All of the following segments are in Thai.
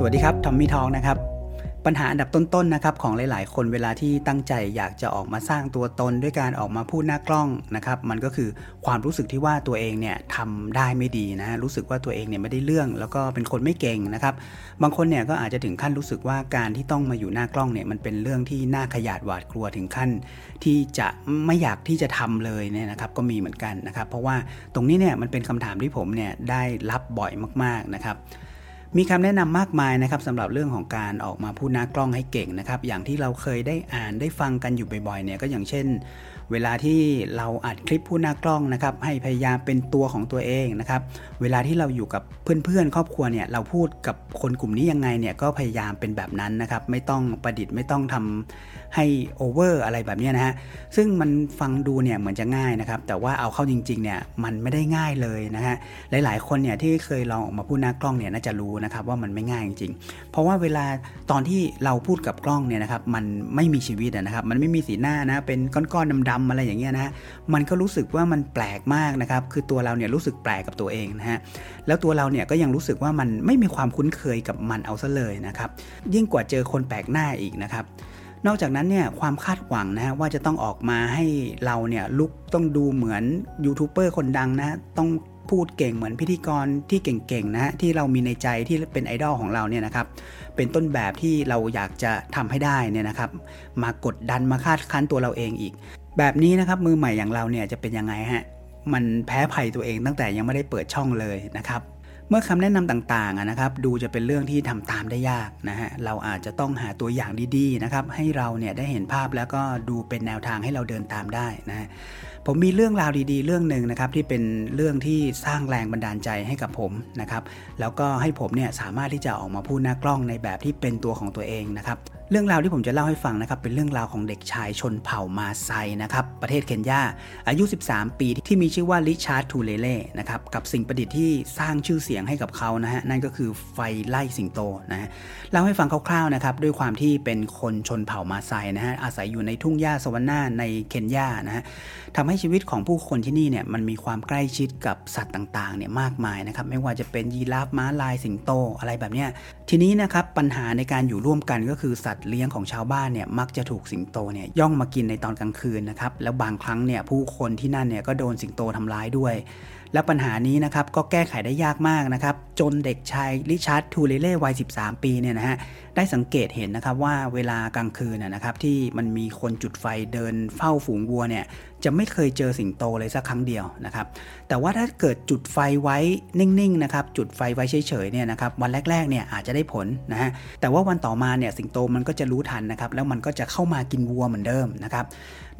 สวัสดีครับ ทอมมี่ทองนะครับ ปัญหาอันดับต้นๆนะครับของหลาย ๆ คนเวลาที่ตั้งใจอยากจะออกมาสร้างตัวตนด้วยการออกมาพูดหน้ากล้องนะครับมันก็คือความรู้สึกที่ว่าตัวเองเนี่ยทำได้ไม่ดีนะรู้สึกว่าตัวเองเนี่ยไม่ได้เรื่อง แล้วก็เป็นคนไม่เก่งนะครับ บางคนเนี่ยก็อาจจะถึงขั้นรู้สึกว่าการที่ต้องมาอยู่หน้ากล้องเนี่ยมันเป็นเรื่องที่น่าขยาดหวาดกลัวถึงขั้น ที่จะไม่อยากที่จะทำเลยเนี่ยนะครับก็มีเหมือนกันนะครับ เพราะว่าตรงนี้เนี่ยมันเป็นคำถามที่ผมเนี่ยได้รับบ่อยมากๆนะครับ มีคำแนะนำมากมายนะครับสำหรับเรื่องของการออกมาพูดหน้ากล้องให้เก่งนะครับ อย่างที่เราเคยได้อ่านได้ฟังกันอยู่บ่อยๆเนี่ยก็อย่างเช่น เวลาที่เราอัดคลิปพูดหน้ากล้องนะครับ ให้พยายามเป็นตัวของตัวเองนะครับ เวลาที่เราอยู่กับเพื่อนๆ ครอบครัวเนี่ย เราพูดกับคนกลุ่มนี้ยังไงเนี่ย ก็พยายามเป็นแบบนั้นนะครับ ไม่ต้องประดิษฐ์ไม่ต้องทำให้โอเวอร์อะไรแบบนี้นะฮะ ซึ่งมันฟังดูเนี่ยเหมือนจะง่ายนะครับ แต่ว่าเอาเข้าจริงๆ เนี่ย มันไม่ได้ง่ายเลยนะฮะ หลายๆ คนเนี่ยที่เคยลองออกมาพูดหน้ากล้องเนี่ยน่าจะรู้นะครับว่ามันไม่ง่ายจริงๆ เพราะว่าเวลาตอนที่เราพูดกับกล้องเนี่ยนะครับ มันไม่มีชีวิตนะครับ มันไม่มีสีหน้านะ เป็นก้อนๆดำๆอะไรอย่างเงี้ยนะมันก็รู้สึกว่ามันแปลกมากนะครับ คือตัวเราเนี่ยรู้สึกแปลกกับตัวเองนะฮะแล้วตัวเราเนี่ยก็ยังรู้สึกว่ามันไม่มีความคุ้นเคยกับมันเอาซะเลยนะครับยิ่งกว่าเจอคนแปลกหน้าอีกนะครับนอกจากนั้นเนี่ยความคาดหวังนะฮะว่าจะต้องออกมาให้เราเนี่ยลุกต้องดูเหมือนยูทูบเบอร์คนดังนะต้องพูดเก่งเหมือนพิธีกรที่เก่งๆนะฮะที่เรามีในใจที่เป็นไอดอลของเราเนี่ยนะครับเป็นต้นแบบที่เราอยากจะทำให้ได้เนี่ยนะครับ มากดดันมาคาดคั้นตัวเราเองอีก แบบนี้นะครับมือใหม่อย่างเราเนี่ยจะเป็นยังไงฮะมันแพ้ภัยตัวเองตั้งแต่ยังไม่ได้เปิดช่องเลยนะครับ เมื่อคำแนะนำต่างๆนะครับ ดูจะเป็นเรื่องที่ทำตามได้ยากนะฮะเราอาจจะต้องหาตัวอย่างดีๆนะครับ ให้เราเนี่ยได้เห็นภาพแล้วก็ดูเป็นแนวทางให้เราเดินตามได้นะ ผมมีเรื่องราวดีๆ เรื่องหนึ่งนะครับที่เป็นเรื่องที่สร้างแรงบันดาลใจให้กับผมนะครับแล้วก็ให้ผมเนี่ยสามารถที่จะออกมาพูดหน้ากล้องในแบบที่เป็นตัวของตัวเองนะครับเรื่องราวที่ผมจะเล่าให้ฟังนะครับเป็นเรื่องราวของเด็กชายชนเผ่ามาไซนะครับประเทศเคนยาอายุ 13 ปีที่มีชื่อว่าริชาร์ดทูเรเรนะครับกับสิ่งประดิษฐ์ที่สร้างชื่อเสียงให้กับเขานะฮะนั่นก็คือไฟไล่สิงโตนะฮะเล่าให้ฟังคร่าวๆนะครับด้วยความที่เป็นคนชนเผ่ามาไซนะฮะอาศัยอยู่ในทุ่งหญ้าสวรรค์นาในเคนยานะฮะทำให้ชีวิตของผู้คนที่นี่เนี่ยมันมีความใกล้ชิดกับสัตว์ต่างๆเนี่ยมากมายนะครับไม่ว่าจะเป็นยีราฟม้าลายสิงโตอะไรแบบเนี้ยทีนี้นะครับปัญหาในการอยู่ร่วมกันก็คือสัตว์เลี้ยงของชาวบ้านเนี่ยมักจะถูกสิงโตเนี่ยย่องมากินในตอนกลางคืนนะครับแล้วบางครั้งเนี่ยผู้คนที่นั่นเนี่ยก็โดนสิงโตทำร้ายด้วย และปัญหานี้นะครับก็แก้ไขได้ยากมากนะครับจนเด็กชายริชาร์ดทูเรเรวัย 13 ปีเนี่ยนะฮะได้สังเกตเห็นนะครับว่าเวลากลางคืนนะครับที่มันมีคนจุดไฟเดินเฝ้าฝูงวัวเนี่ยจะไม่เคยเจอสิงโตเลยสักครั้งเดียวนะครับ แต่ว่าถ้าเกิดจุดไฟไว้นิ่งๆนะครับ จุดไฟไว้เฉยๆเนี่ยนะครับ วันแรกๆเนี่ยอาจจะได้ผลนะฮะ แต่ว่าวันต่อมาเนี่ยสิงโตมันก็จะรู้ทันนะครับ แล้วมันก็จะเข้ามากินวัวเหมือนเดิมนะครับ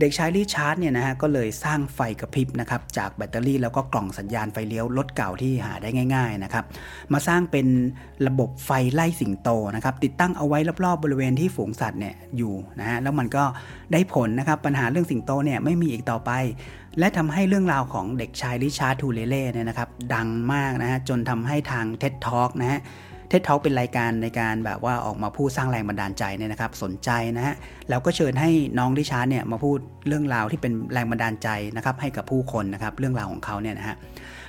เด็กชายริชาร์ดเนี่ยนะฮะก็เลยสร้างไฟกระพริบนะครับจากแบตเตอรี่แล้วก็กล่องสัญญาณไฟเลี้ยวรถเก่าที่หาได้ง่าย ๆนะครับ มาสร้างเป็นระบบไฟไล่สิงโตนะครับ ติดตั้งเอาไว้รอบๆบริเวณที่ฝูงสัตว์เนี่ยอยู่นะฮะ แล้วมันก็ได้ผลนะครับ ปัญหาเรื่องสิงโตเนี่ยไม่มีอีกต่อไป และทำให้เรื่องราวของเด็กชายริชาร์ดทูเรเรเนี่ยนะครับ ดังมากนะฮะจนทำให้ทาง TED Talk นะฮะ TED Talk เป็นรายการในการแบบว่าออกมาพูดสร้างแรงบันดาลใจเนี่ยนะครับ สนใจนะฮะแล้วก็เชิญให้น้องริชาร์ดเนี่ยมาพูดเรื่องราวที่เป็นแรงบันดาลใจนะครับให้กับผู้คนนะครับเรื่องราวของเขาเนี่ยนะฮะ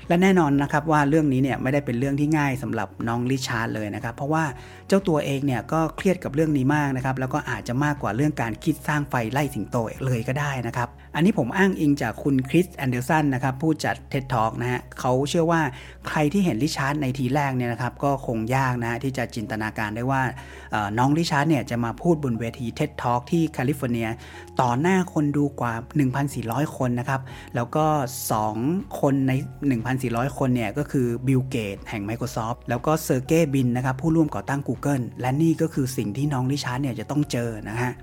และแน่นอนนะครับว่าเรื่องนี้เนี่ยไม่ได้เป็นเรื่องที่ง่ายสำหรับน้องริชาร์ดเลยนะครับ เพราะว่าเจ้าตัวเองเนี่ยก็เครียดกับเรื่องนี้มากนะครับแล้วก็อาจจะมากกว่าเรื่องการคิดสร้างไฟไล่สิงโตเลยก็ได้นะครับ อันนี้ผมอ้างอิงจากคุณคริสแอนเดอร์สันนะครับผู้จัด TED Talk นะฮะเขาเชื่อว่าใครที่เห็นริชาร์ดในทีแรกเนี่ยนะครับก็คงยากนะที่จะจินตนาการได้ว่าน้องริชาร์ดเนี่ยจะมาพูดบนเวที TED Talk ที่แคลิฟอร์เนียต่อหน้าคนดูกว่า 1,400 คนนะครับแล้วก็ 2 คนใน1,400 คนเนี่ยก็คือบิลเกตส์แห่ง Microsoft แล้วก็เซอร์เกย์บรินนะครับผู้ร่วมก่อตั้ง Google และนี่ก็คือสิ่งที่น้องริชาร์ดเนี่ยจะต้องเจอนะฮะ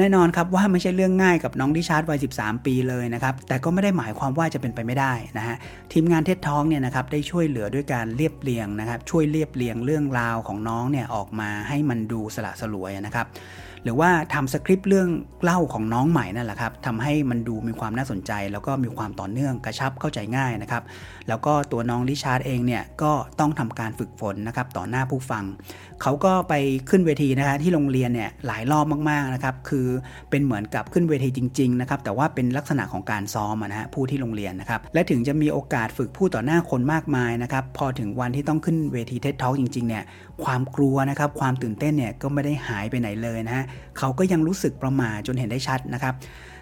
แน่นอนครับว่าไม่ใช่เรื่องง่ายกับน้องริชาร์ดวัย 13 ปีเลยนะครับ แต่ก็ไม่ได้หมายความว่าจะเป็นไปไม่ได้นะฮะ ทีมงาน TED Talk เนี่ยนะครับได้ช่วยเหลือด้วยการเรียบเรียงนะครับ ช่วยเรียบเรียงเรื่องราวของน้องเนี่ยออกมาให้มันดูสละสลวยนะครับ หรือว่าทำสคริปต์เรื่องเล่าของน้องใหม่นั่นแหละครับทำให้มันดูมีความน่าสนใจ แล้วก็มีความต่อเนื่องกระชับเข้าใจง่ายนะครับ แล้วก็ตัวน้องริชาร์ดเองเนี่ยก็ต้องทำการฝึกฝนนะครับต่อหน้าผู้ฟัง เขาก็ไปขึ้นเวทีนะฮะที่โรงเรียนเนี่ยหลายรอบมากๆนะครับคือเป็นเหมือนกับขึ้นเวทีจริงๆนะครับแต่ว่าเป็นลักษณะของการซ้อมนะฮะผู้ที่โรงเรียนนะครับและถึงจะมีโอกาสฝึกพูดต่อหน้าคนมากมายนะครับพอถึงวันที่ต้องขึ้นเวทีเท็ดท็อกจริงๆเนี่ยความกลัวนะครับความตื่นเต้นเนี่ยก็ไม่ได้หายไปไหนเลยนะฮะเขาก็ยังรู้สึกประหม่าจนเห็นได้ชัดนะครับ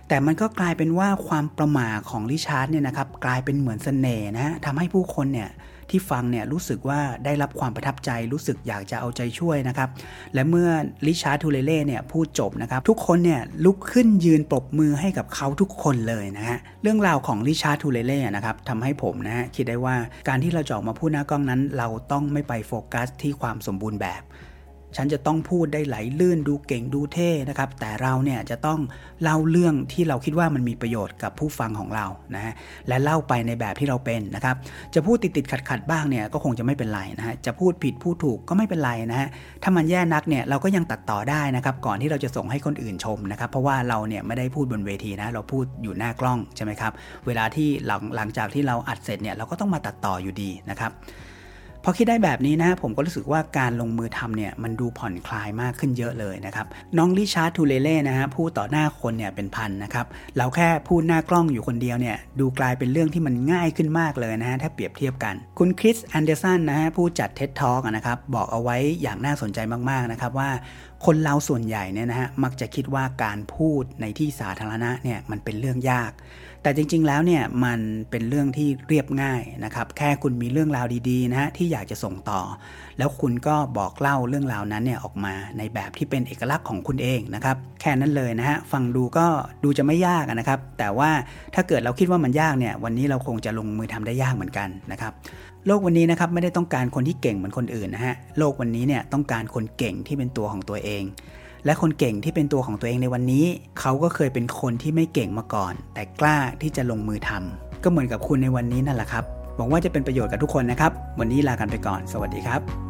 แต่มันก็กลายเป็นว่าความประหม่าของริชาร์ดเนี่ยนะครับกลายเป็นเหมือนเสน่ห์นะฮะทำให้ผู้คนเนี่ยที่ฟังเนี่ยรู้สึกว่าได้รับความประทับใจรู้สึกอยากจะเอาใจช่วยนะครับ และเมื่อริชาร์ดทูเรเรเนี่ยพูดจบนะครับ ทุกคนเนี่ยลุกขึ้นยืนปรบมือให้กับเขาทุกคนเลยนะฮะเรื่องราวของริชาร์ดทูเรเรนะครับทำให้ผมนะฮะคิดได้ว่าการที่เราจะออกมาพูดหน้ากล้องนั้น เราต้องไม่ไปโฟกัสที่ความสมบูรณ์แบบ ฉันจะต้องพูดได้ไหลลื่นดูเก่งดูเท่นะครับ แต่เราเนี่ยจะต้องเล่าเรื่องที่เราคิดว่ามันมีประโยชน์กับผู้ฟังของเรานะฮะและเล่าไปในแบบที่เราเป็นนะครับ จะพูดติดติดขัดขัดบ้างเนี่ยก็คงจะไม่เป็นไรนะฮะจะพูดผิดพูดถูกก็ไม่เป็นไรนะฮะถ้ามันแย่นักเนี่ยเราก็ยังตัดต่อได้นะครับ ก่อนที่เราจะส่งให้คนอื่นชมนะครับ เพราะว่าเราเนี่ยไม่ได้พูดบนเวทีนะ เราพูดอยู่หน้ากล้องใช่ไหมครับเวลาที่หลังหลังจากที่เราอัดเสร็จเนี่ยเราก็ต้องมาตัดต่ออยู่ดีนะครับ พอคิดได้แบบนี้นะผมก็รู้สึกว่าการลงมือทำเนี่ยมันดูผ่อนคลายมากขึ้นเยอะเลยนะครับน้องริชาร์ดทูเรเรนะฮะพูดต่อหน้าคนเนี่ยเป็นพันนะครับเราแค่พูดหน้ากล้องอยู่คนเดียวเนี่ยดูกลายเป็นเรื่องที่มันง่ายขึ้นมากเลยนะฮะถ้าเปรียบเทียบกัน คุณคริสแอนเดอร์สันนะฮะผู้จัด TED Talk อะนะครับบอกเอาไว้อย่างน่าสนใจมากๆนะครับว่าคนเราส่วนใหญ่เนี่ยนะฮะมักจะคิดว่าการพูดในที่สาธารณะเนี่ยมันเป็นเรื่องยาก แต่จริง ๆ แล้วเนี่ยมันเป็นเรื่องที่เรียบง่ายนะครับ แค่คุณมีเรื่องราวดีๆนะฮะที่อยากจะส่งต่อ แล้วคุณก็บอกเล่าเรื่องราวนั้นเนี่ยออกมาในแบบที่เป็นเอกลักษณ์ของคุณเองนะครับ แค่นั้นเลยนะฮะฟังดูก็ดูจะไม่ยากนะครับ แต่ว่าถ้าเกิดเราคิดว่ามันยากเนี่ยวันนี้เราคงจะลงมือทำได้ยากเหมือนกันนะครับโลกวันนี้นะครับไม่ได้ต้องการคนที่เก่งเหมือนคนอื่นนะฮะโลกวันนี้เนี่ยต้องการคนเก่งที่เป็นตัวของตัวเอง และคนเก่งที่เป็นตัวของตัวเองในวันนี้ เขาก็เคยเป็นคนที่ไม่เก่งมาก่อน แต่กล้าที่จะลงมือทำก็เหมือนกับคุณในวันนี้นั่นแหละครับหวังว่าจะเป็นประโยชน์กับทุกคนนะครับ วันนี้ลากันไปก่อน สวัสดีครับ